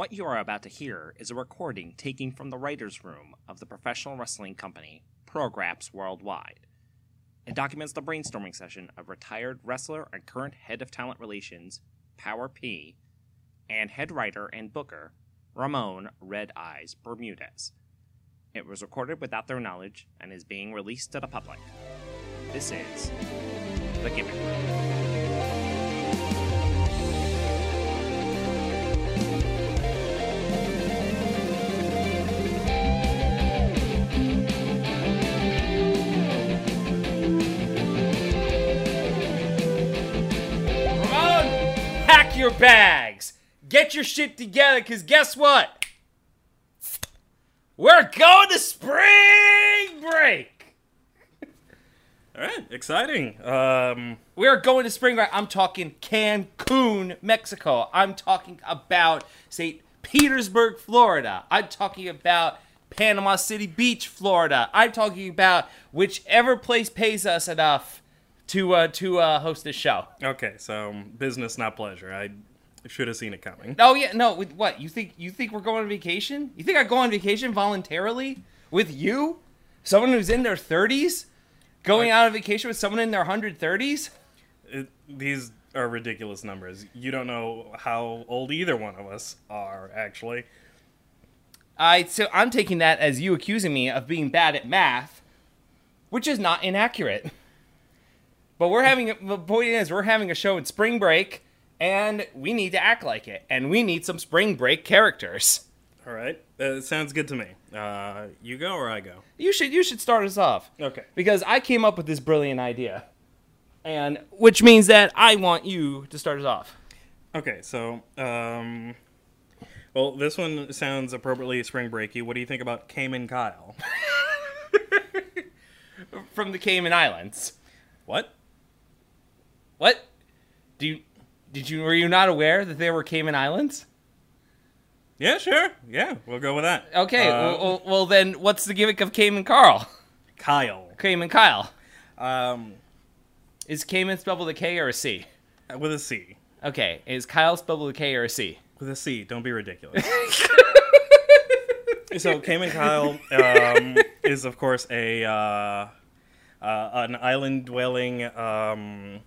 What you are about to hear is a recording taken from the writer's room of the professional wrestling company Prograps Worldwide. It documents the brainstorming session of retired wrestler and current head of talent relations, Power P, and head writer and booker, Ramon Red Eyes Bermudez. It was recorded without their knowledge and is being released to the public. This is The Gimmick. Your bags. Get your shit together, because guess what? We're going to spring break. All right, exciting. Um, We're going to spring break. I'm talking Cancun, Mexico. I'm talking about St. Petersburg, Florida. I'm talking about Panama City Beach, Florida. I'm talking about whichever place pays us enough to uh, to uh, host this show. okay, so business, not pleasure. I should have seen it coming. Oh yeah, no. With what you think? You think we're going on vacation? You think I go on vacation voluntarily with you? Someone who's in their thirties, going out on vacation with someone in their hundred thirties? These are ridiculous numbers. You don't know how old either one of us are, actually. I so I'm taking that as you accusing me of being bad at math, which is not inaccurate. But we're having the point is we're having a show in spring break, and we need to act like it, and we need some spring break characters. All right, uh, sounds good to me. Uh, you go or I go? You should you should start us off. Okay. because I came up with this brilliant idea, and which means that I want you to start us off. Okay, so, um, well, this one sounds appropriately spring breaky. What do you think about Cayman Kyle? From the Cayman Islands. What? What? Do you did you were you not aware that there were Cayman Islands? Yeah, sure. Yeah, we'll go with that. Okay, Uh, well, well, then what's the gimmick of Cayman Carl? Kyle. Cayman Kyle. Um, Is Cayman spelled with a K or a C? with a C. Okay, is Kyle spelled with a K or a C? With a C. Don't be ridiculous. so Cayman Kyle um, is, of course, a uh, uh, an island dwelling um,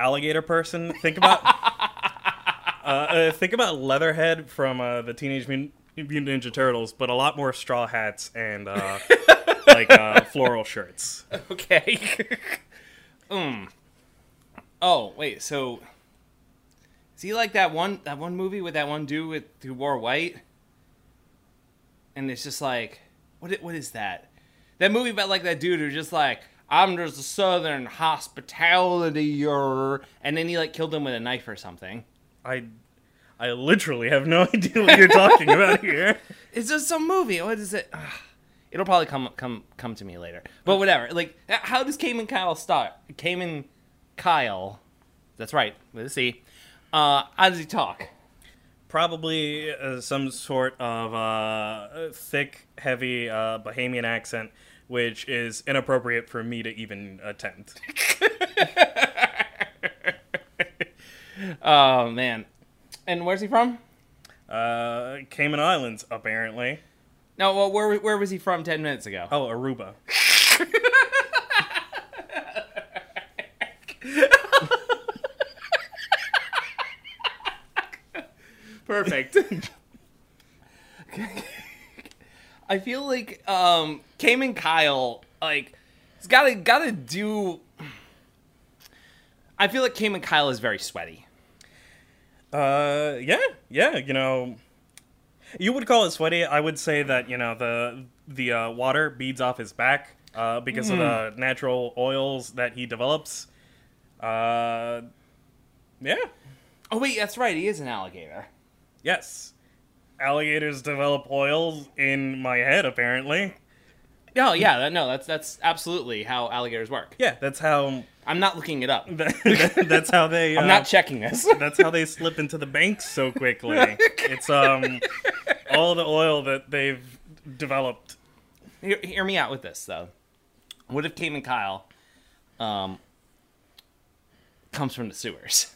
alligator person. Think about uh, uh, think about Leatherhead from uh, the Teenage Mutant Ninja Turtles, but a lot more straw hats and uh, like uh, floral shirts. Okay. um. Oh wait, so is he like that one that one movie with that one dude with who wore white? And it's just like, what? What is that? That movie about like that dude who's just like, I'm just a Southern hospitality, and then he like killed him with a knife or something. I I literally have no idea what you're talking about here. It's just some movie. What is it? Ugh. It'll probably come come come to me later. But whatever. Like, how does Cayman Kyle start? Cayman Kyle. That's right. A C. Uh, how does he talk? Probably uh, some sort of uh, thick, heavy uh, Bahamian accent, which is inappropriate for me to even attempt. Oh man. And where's he from? Uh, Cayman Islands, apparently. No. Well, where where was he from ten minutes ago? Oh, Aruba. Perfect. I feel like um Cayman Kyle like he's gotta gotta do I feel like Cayman Kyle is very sweaty. Uh, yeah, yeah. You know, you would call it sweaty. I would say that you know the the uh, water beads off his back uh, because of the natural oils that he develops. Uh, yeah. Oh wait, that's right, he is an alligator. Yes. Alligators develop oils in my head, apparently. Oh yeah, that, no, that's that's absolutely how alligators work. Yeah, that's how. I'm not looking it up. that's how they. I'm uh, not checking this. That's how they slip into the banks so quickly. it's um, all the oil that they've developed. hear, hear me out with this though. What if Cayman Kyle um comes from the sewers?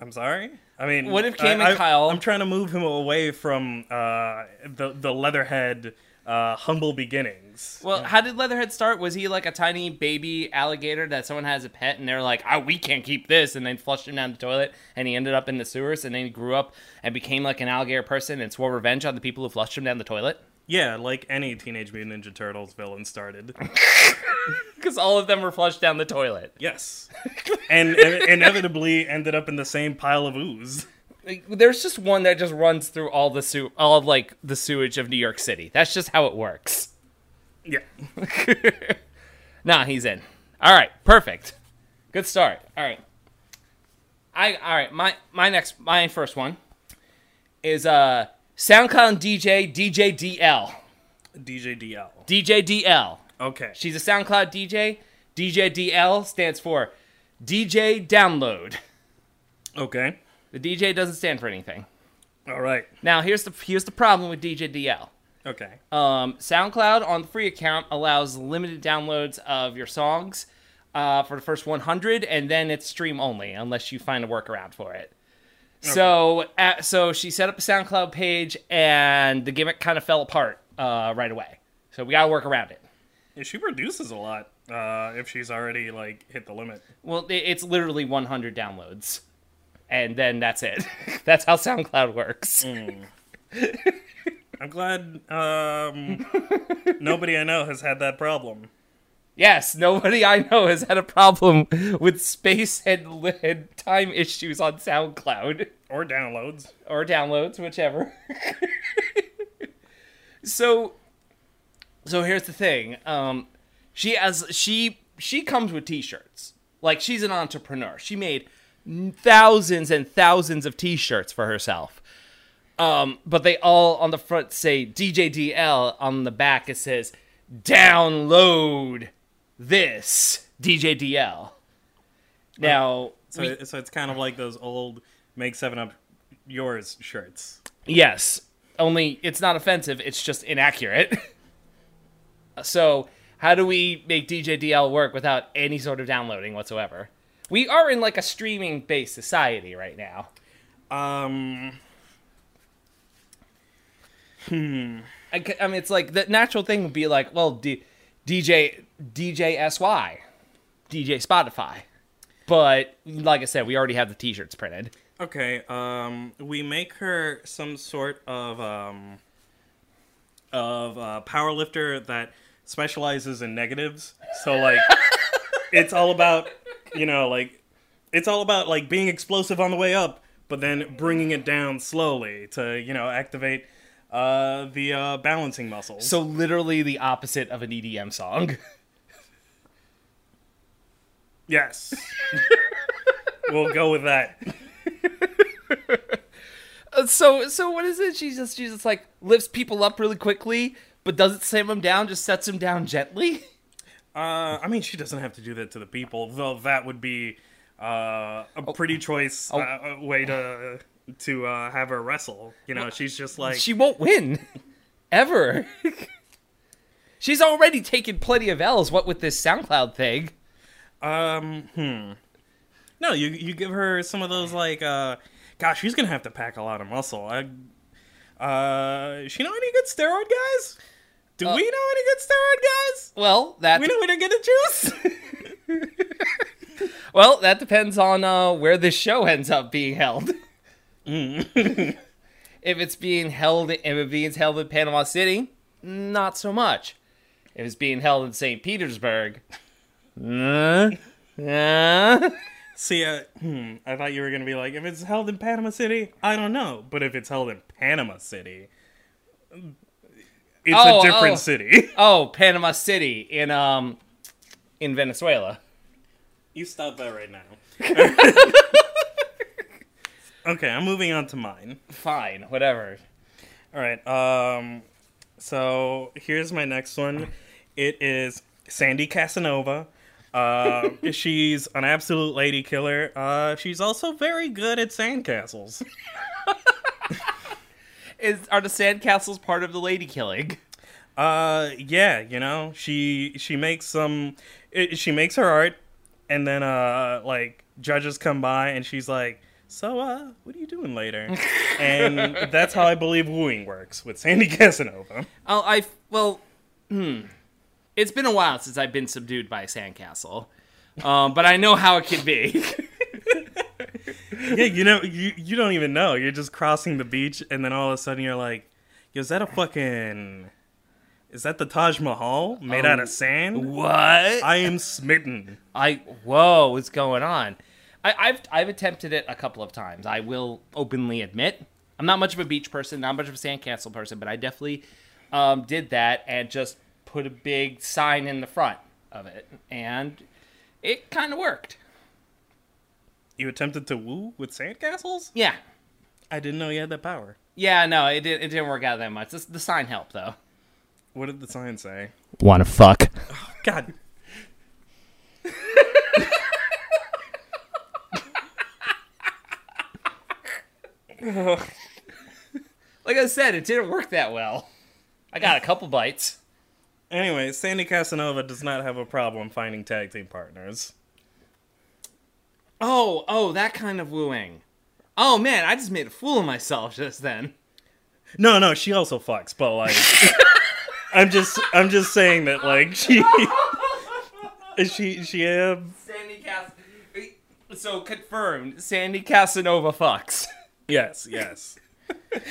I'm sorry. I mean, What if Cam I, and Kyle- I'm trying to move him away from uh, the the Leatherhead uh, humble beginnings. Well, how did Leatherhead start? Was he like a tiny baby alligator that someone has a pet and they're like, oh, we can't keep this, and then flushed him down the toilet, and he ended up in the sewers, and then he grew up and became like an alligator person and swore revenge on the people who flushed him down the toilet? Yeah, like any Teenage Mutant Ninja Turtles villain started. Because all of them were flushed down the toilet. yes, and, and inevitably ended up in the same pile of ooze. Like, There's just one that just runs through all the sew- all of, like the sewage of New York City. That's just how it works. Yeah. Nah, he's in. All right, perfect. Good start. All right. I all right. My my next my first one is uh SoundCloud DJ DJ DL DJ DL. DJ DL. Okay. She's a SoundCloud DJ. DJ DL stands for DJ Download. Okay. The DJ doesn't stand for anything. All right. Now here's the here's the problem with DJ DL. Okay. Um, SoundCloud on the free account allows limited downloads of your songs uh, for the first 100, and then it's stream only unless you find a workaround for it. So, uh, so she set up a SoundCloud page, and the gimmick kind of fell apart uh, right away. So we gotta work around it. Yeah, she produces a lot. Uh, if she's already like hit the limit. Well, it's literally 100 downloads, and then that's it. that's how SoundCloud works. I'm glad um, nobody I know has had that problem. Yes, nobody I know has had a problem with space and, and time issues on SoundCloud. Or downloads. or downloads, whichever. so, so here's the thing. Um, she has she she comes with T-shirts. Like she's an entrepreneur. She made thousands and thousands of T-shirts for herself. Um, but they all on the front say DJDL. On the back it says download this DJ DL. Now, So, we- so it's kind of like those old "Make Seven Up Yours" shirts. Yes, only it's not offensive, it's just inaccurate. so, how do we make DJ DL work without any sort of downloading whatsoever? We are in like a streaming based society right now. Um, I, I mean, it's like the natural thing would be like, well, D, DJ DJ SY, DJ Spotify. But like I said, we already have the T-shirts printed. okay. Um, we make her some sort of um, of uh, power lifter that specializes in negatives. So like, it's all about you know like, it's all about like being explosive on the way up, but then bringing it down slowly to you know activate uh, the uh, balancing muscles. So literally the opposite of an EDM song. Yes. we'll go with that. Uh, so so what is it? She just she just like lifts people up really quickly, but doesn't slam them down. Just sets them down gently. Uh, I mean, she doesn't have to do that to the people, though. That would be uh, a pretty choice Oh. uh, way to to uh, have her wrestle. You know, she's just like She won't win ever. She's already taken plenty of L's. What with this SoundCloud thing? Um hmm. No, you you give her some of those like uh, gosh, she's gonna have to pack a lot of muscle. I uh, she know any good steroid guys? Do Uh, we know any good steroid guys? Well, that We know where to get the juice. well that depends on uh, where this show ends up being held. if it's being held, if it being held in Panama City, not so much. If it's being held in St. Petersburg, uh, uh, See, uh, hmm, I thought you were gonna be like, if it's held in Panama City, I don't know, but if it's held in Panama City, it's Oh, a different oh. city. oh, Panama City in um in Venezuela. you stop that right now. okay, I'm moving on to mine. Fine, whatever. All right. Um, so here's my next one. It is Sandy Casanova. Uh, she's an absolute lady killer. Uh, she's also very good at sandcastles. Is are the sandcastles part of the lady killing? Uh, yeah, you know, she she makes some, it, she makes her art, and then uh, like judges come by, and she's like, So, uh, what are you doing later? and that's how I believe wooing works with Sandy Casanova. Oh, I well, hmm. It's been a while since I've been subdued by a sandcastle, um, but I know how it can be. Yeah, you know, you, you don't even know. You're just crossing the beach, and then all of a sudden you're like, Yo, is that a fucking. Is that the Taj Mahal made out of sand? what? I am smitten. I whoa, what's going on? I, I've I've attempted it a couple of times. I will openly admit I'm not much of a beach person, not much of a sandcastle person, but I definitely um, did that and just put a big sign in the front of it, and it kind of worked. You attempted to woo with sandcastles? Yeah, I didn't know you had that power. yeah, no, it did, it didn't work out that much. The, the sign helped though. What did the sign say? Want to fuck? Oh, God. Like I said, it didn't work that well. I got a couple bites. Anyway, Sandy Casanova does not have a problem finding tag team partners. Oh, oh, that kind of wooing. Oh man, I just made a fool of myself just then. No, no, she also fucks, but like, I'm just, I'm just saying that like she, she, she, um, Sandy Cas. So confirmed, Sandy Casanova fucks. yes, yes.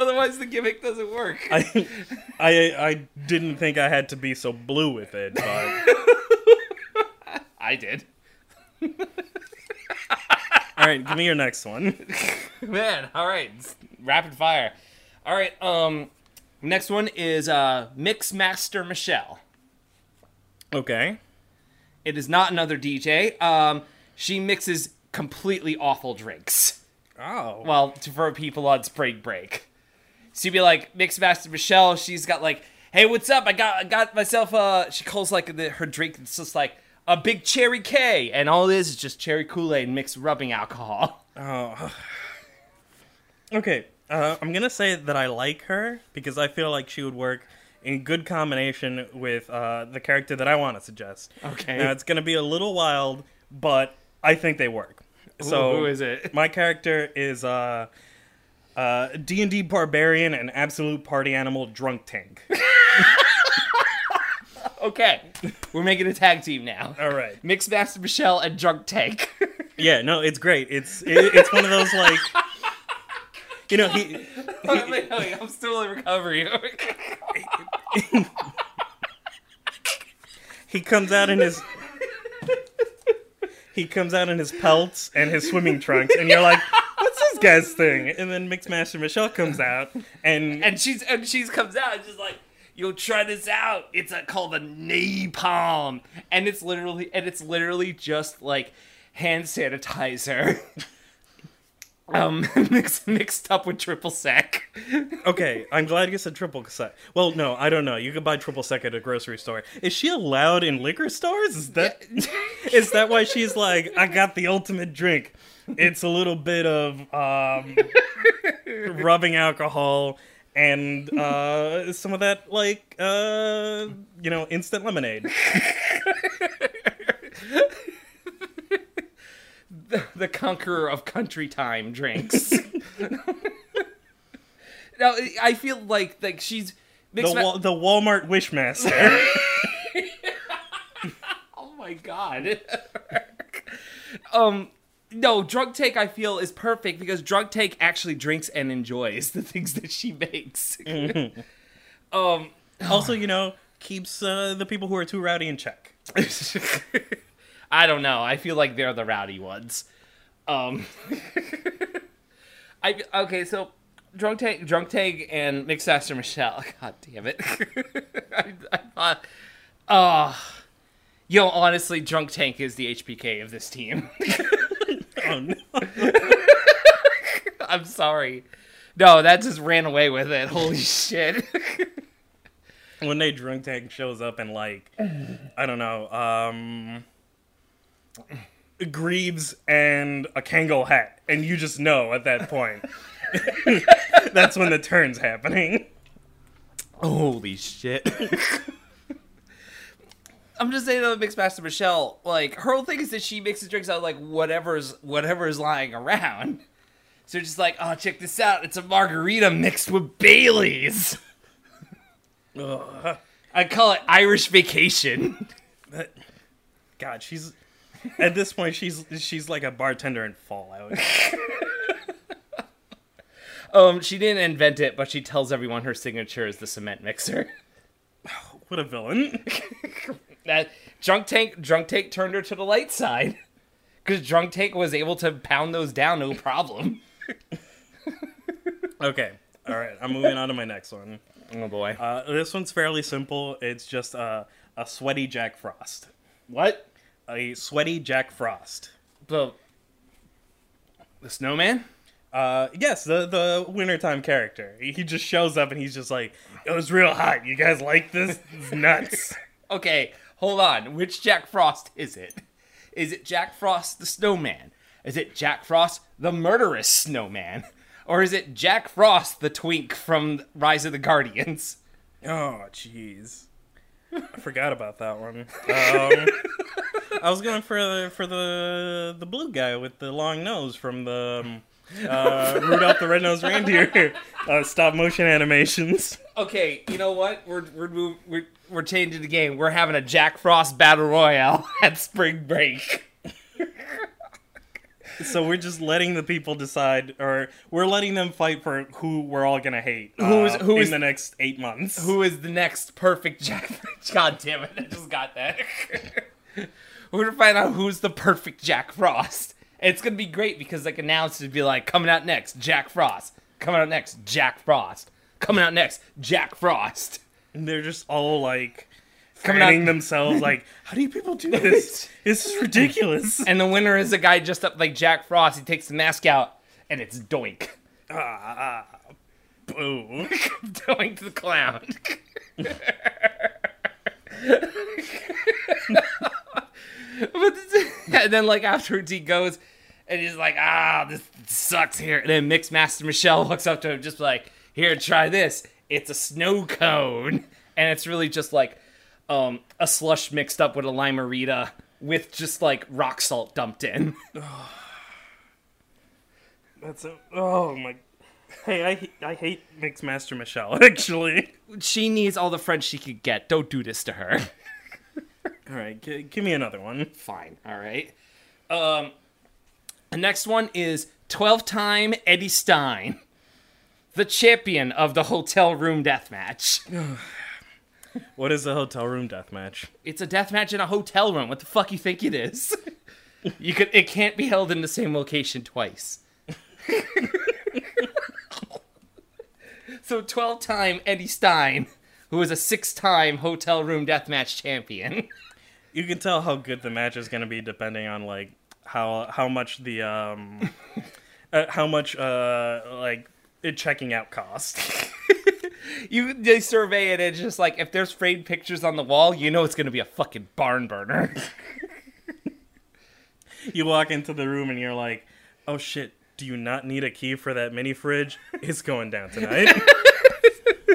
Otherwise, the gimmick doesn't work. I, I, I didn't think I had to be so blue with it, but I did. all right, give me your next one. Man, all right, rapid fire. All right, um, next one is uh, Mix Master Michelle. Okay. It is not another DJ. Um, she mixes completely awful drinks. Oh. well, to, for people on spring break. So you'd be like, mixed Master Michelle, she's got like, hey, what's up? I got I got myself uh she calls like the, her drink it's just like a big cherry K and all it is is just cherry Kool-Aid mixed rubbing alcohol. Oh. Okay, uh, I'm gonna say that I like her because I feel like she would work in good combination with uh, the character that I want to suggest. Okay. Now it's gonna be a little wild, but I think they work. So who is it? My character is uh, uh, D&D barbarian and absolute party animal drunk tank. Okay. We're making a tag team now. All right. Mix Master Michelle and Drunk Tank. Yeah, no, it's great. It's it, it's one of those like you know, he wait, wait, wait, I'm still in recovery. he comes out in his he comes out in his pelts and his swimming trunks and you're like guy's thing and then mixmaster michelle comes out and, and she's and she's comes out and she's like you'll try this out. It's a, called a napalm. And it's literally and it's literally just like hand sanitizer. Um mixed mixed up with triple sec. Okay i'm glad you said triple sec. Well no i don't know. You can buy triple sec at a grocery store. Is she allowed in liquor stores? Is that is that why she's like i got the ultimate drink it's a little bit of um rubbing alcohol and uh some of that like uh you know instant lemonade. The conqueror of country time drinks. Now i feel like like she's the, Wa- the walmart wishmaster Oh my god. um no, drunk tank I feel is perfect because drunk tank actually drinks and enjoys the things that she makes. um also you know keeps uh, the people who are too rowdy in check I don't know. I feel like they're the rowdy ones. Um I okay, so drunk tank drunk tank and mixed master Michelle. God damn it. I, I thought oh Yo, honestly, Drunk Tank is the HPK of this team. Oh no I'm sorry. No, that just ran away with it. Holy shit. when they drunk tank shows up and like I don't know, um Greaves and a Kangol hat, and you just know at that point. That's when the turn's happening. Holy shit. I'm just saying about Mixmaster Michelle, like her whole thing is that she mixes drinks out of, like whatever's whatever's lying around. So just like, oh, check this out, it's a margarita mixed with Bailey's. Ugh. I call it Irish Vacation. That- God, she's at this point she's she's like a bartender in Fallout. Um, she didn't invent it, but she tells everyone her signature is the cement mixer. What a villain! That drunk tank drunk tank turned her to the light side because drunk tank was able to pound those down no problem Okay, all right, I'm moving on to my next one. oh boy Uh, this one's fairly simple. It's just uh, a sweaty Jack Frost. what A sweaty Jack Frost. the the snowman Uh, yes, the the wintertime character. He just shows up and he's just like, "It was real hot. You guys like this? It's nuts." okay hold on which jack frost is it is it jack frost the snowman is it jack frost the murderous snowman or is it jack frost the twink from rise of the guardians oh, jeez, I forgot about that one. Um, I was going for the for the the blue guy with the long nose from the um, uh, Rudolph the Red-Nosed Reindeer uh, stop motion animations. Okay, you know what? We're we're move, we're we're changing the game. We're having a Jack Frost battle royale at spring break. So we're just letting the people decide, or we're letting them fight for who we're all gonna hate. uh, Who's- who in is- the next eight months? Who is the next perfect Jack? Frost God damn it! I just got that. we're gonna find out who's the perfect Jack Frost. And it's gonna be great because like announced it'd be like coming out next Jack Frost, coming out next Jack Frost, coming out next Jack Frost. And they're just all like Coming out- themselves. Like, how do you people do this? This is ridiculous. And the winner is a guy just up like Jack Frost. He takes the mask out and it's Doink. ah, boo. Doink the clown. but and then like afterwards he goes and he's like, ah, this sucks here. And then Mixmaster Michelle walks up to him just like, here, try this. It's a snow cone. And it's really just like um, a slush mixed up with a limerita with just like rock salt dumped in. That's a, oh my. Hey, I I hate Mixmaster Michelle. Actually. she needs all the friends she could get. Don't do this to her. All right, g- give me another one. Fine. All right. Um, the next one is 12 time Eddie Stein, the champion of the hotel room death match. What is the hotel room death match? It's a death match in a hotel room. What the fuck you think it is? you could. It can't be held in the same location twice. so 12 time Eddie Stein, who is a six time hotel room deathmatch champion. You can tell how good the match is going to be depending on like how how much the um uh, how much uh like checking out cost. You they survey it, and it's just like if there's framed pictures on the wall, you know it's gonna be a fucking barn burner. you walk into the room and you're like, "Oh shit, do you not need a key for that mini fridge? It's going down tonight."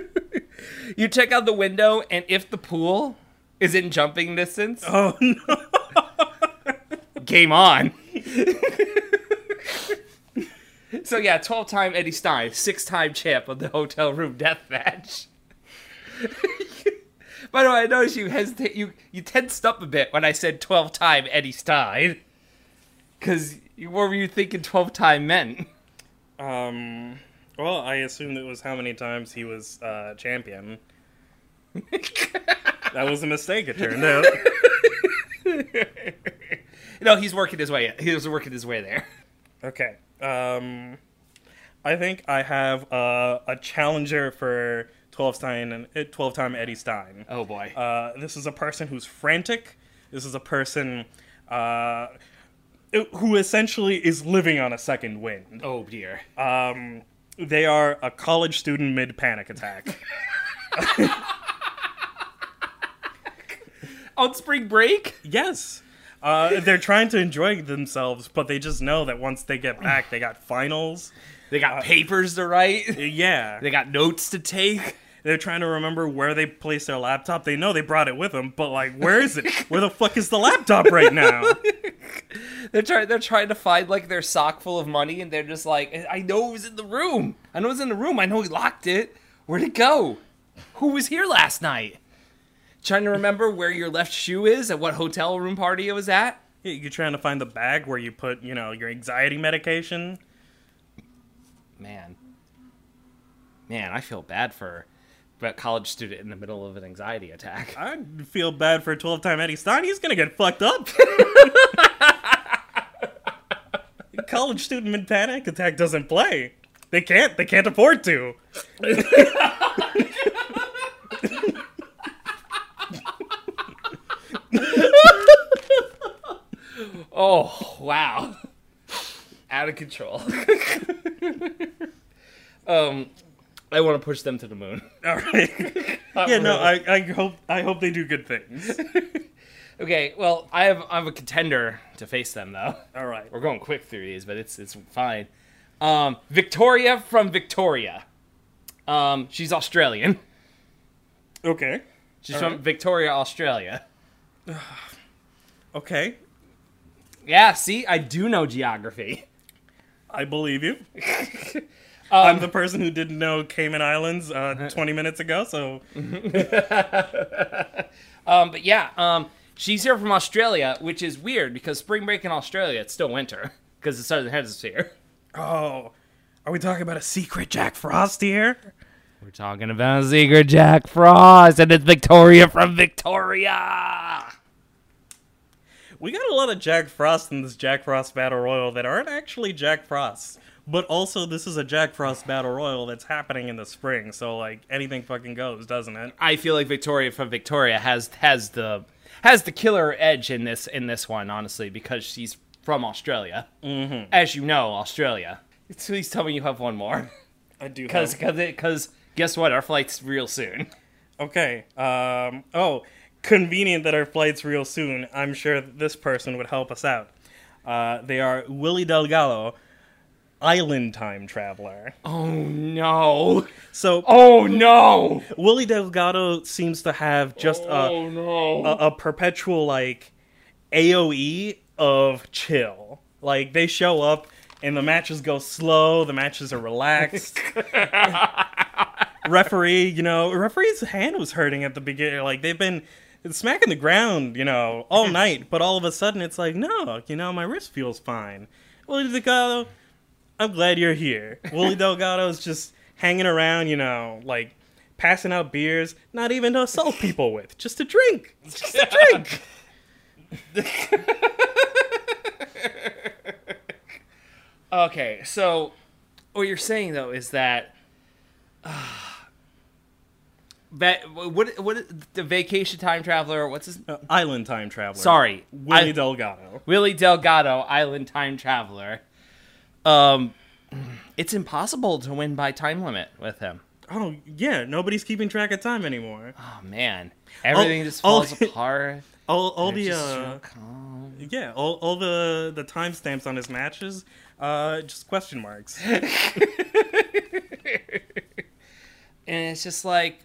you check out the window, and if the pool is in jumping distance, oh no. game on. So yeah, twelve time Eddie Stein, six time champ of the hotel room death match. By the way, I noticed you hesitate. You you tensed up a bit when I said twelve time Eddie Stein, because what were you thinking twelve time meant? Um well, I assumed it was how many times he was uh champion. that was a mistake it turned out. No, he's working his way. He was working his way there. Okay. Um, I think I have uh, a challenger for 12 time, 12 time Eddie Stein. Oh boy. Uh, this is a person who's frantic. This is a person uh, who essentially is living on a second wind. oh dear. Um, they are a college student mid panic attack. On spring break. yes. Uh, they're trying to enjoy themselves, but they just know that once they get back, they got finals. They got papers to write. Yeah. They got notes to take. they're trying to remember where they placed their laptop. They know they brought it with them, but like, where is it? Where the fuck is the laptop right now? They're trying. They're trying to find like their sock full of money, and they're just like, "I know it was in the room. I know it was in the room. I know he locked it. Where'd it go? Who was here last night?" Trying to remember where your left shoe is at what hotel room party it was at. You're trying to find the bag where you put, you know, your anxiety medication. Man, man, I feel bad for a college student in the middle of an anxiety attack. I feel bad for 12 time Eddie Stein. He's gonna get fucked up. College student mid panic attack doesn't play. They can't. They can't afford to. Oh wow, out of control. um, I want to push them to the moon. All right. yeah. No. I, I hope. I hope they do good things. Okay, well, I have I have a contender to face them though. All right. We're going quick through these, but it's it's fine. Um, Victoria from Victoria. Um, she's Australian. Okay. She's All from right. Victoria, Australia. Okay. Yeah, see, I do know geography. I believe you. Um, I'm the person who didn't know Cayman Islands uh, 20 minutes ago, so Um, but yeah, um, she's here from Australia, which is weird because spring break in Australia, it's still winter because the southern hemisphere. oh, are we talking about a secret Jack Frost here? We're talking about a secret Jack Frost, and it's Victoria from Victoria. We got a lot of Jack Frost in this Jack Frost Battle Royal that aren't actually Jack Frost. But also, this is a Jack Frost Battle Royal that's happening in the spring, so like anything fucking goes, doesn't it? I feel like Victoria from Victoria has has the has the killer edge in this in this one, honestly, because she's from Australia. Mm-hmm. As you know, Australia. Please tell me you have one more, I do. because because guess what? Our flight's real soon. Okay. Um. Oh, convenient that our flight's real soon. I'm sure this person would help us out. Uh, they are Willie Delgado, island time traveler. Oh no! So Oh no! Willie Delgado seems to have just a, no! a a perpetual like AOE of chill. Like they show up and the matches go slow. The matches are relaxed. referee, you know, referee's hand was hurting at the beginning. Like they've been smacking the ground, you know, all night. But all of a sudden, it's like, no, you know, my wrist feels fine. Willie Delgado, I'm glad you're here. Willie Delgado's just hanging around, you know, like passing out beers, not even to assault people with, just to drink, just to drink. Okay, so what you're saying though is that uh, that what what the vacation time traveler? What's his? Uh, Island time traveler. Sorry, Willie I- Delgado. Willie Delgado, Island Time Traveler. Um, it's impossible to win by time limit with him. Oh yeah, nobody's keeping track of time anymore. Oh man, everything just oh, falls apart. All, all the just uh, so calm. yeah, all, all the the timestamps on his matches, uh, just question marks. and it's just like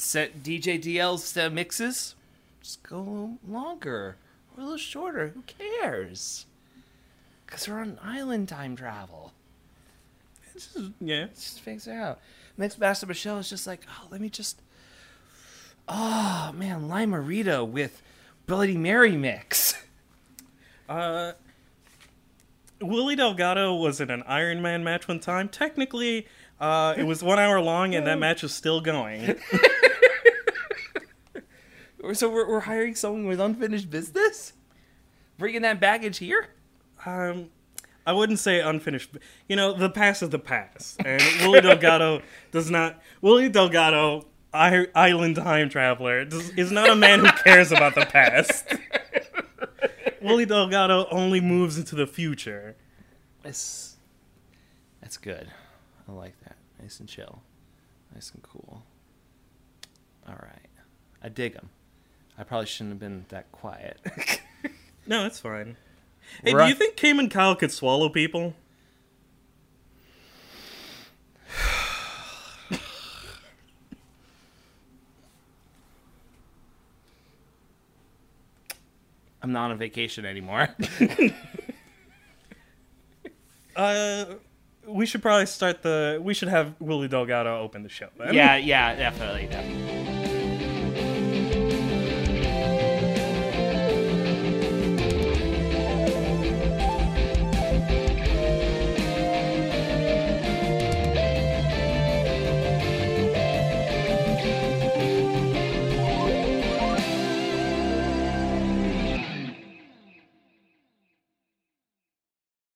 set DJ DL's uh, mixes. Just go a little longer or a little shorter. Who cares? Because we're on island time travel. It's just- yeah, just figures it out. Mixed Master Michelle is just like, oh, let me just, oh man, Limerita with Bloody Mary mix. Uh, Willie Delgado was in an Iron Man match one time. Technically, uh, it was one hour long, and that match is still going. So we're, we're hiring someone with unfinished business, bringing that baggage here. Um, I wouldn't say unfinished. You know, the past is the past, and Willie Delgado does not. Willie Delgado, I, Island Time Traveler, does, is not a man who cares about the past. Willie Delgado only moves into the future. That's that's good. I like that. Nice and chill, nice and cool. All right, I dig him. I probably shouldn't have been that quiet. no, it's fine. Hey, We're do you on... think Cayman Kyle could swallow people? I'm not on vacation anymore. uh, we should probably start the. We should have Willie Delgado open the show. Then. Yeah, yeah, definitely, definitely.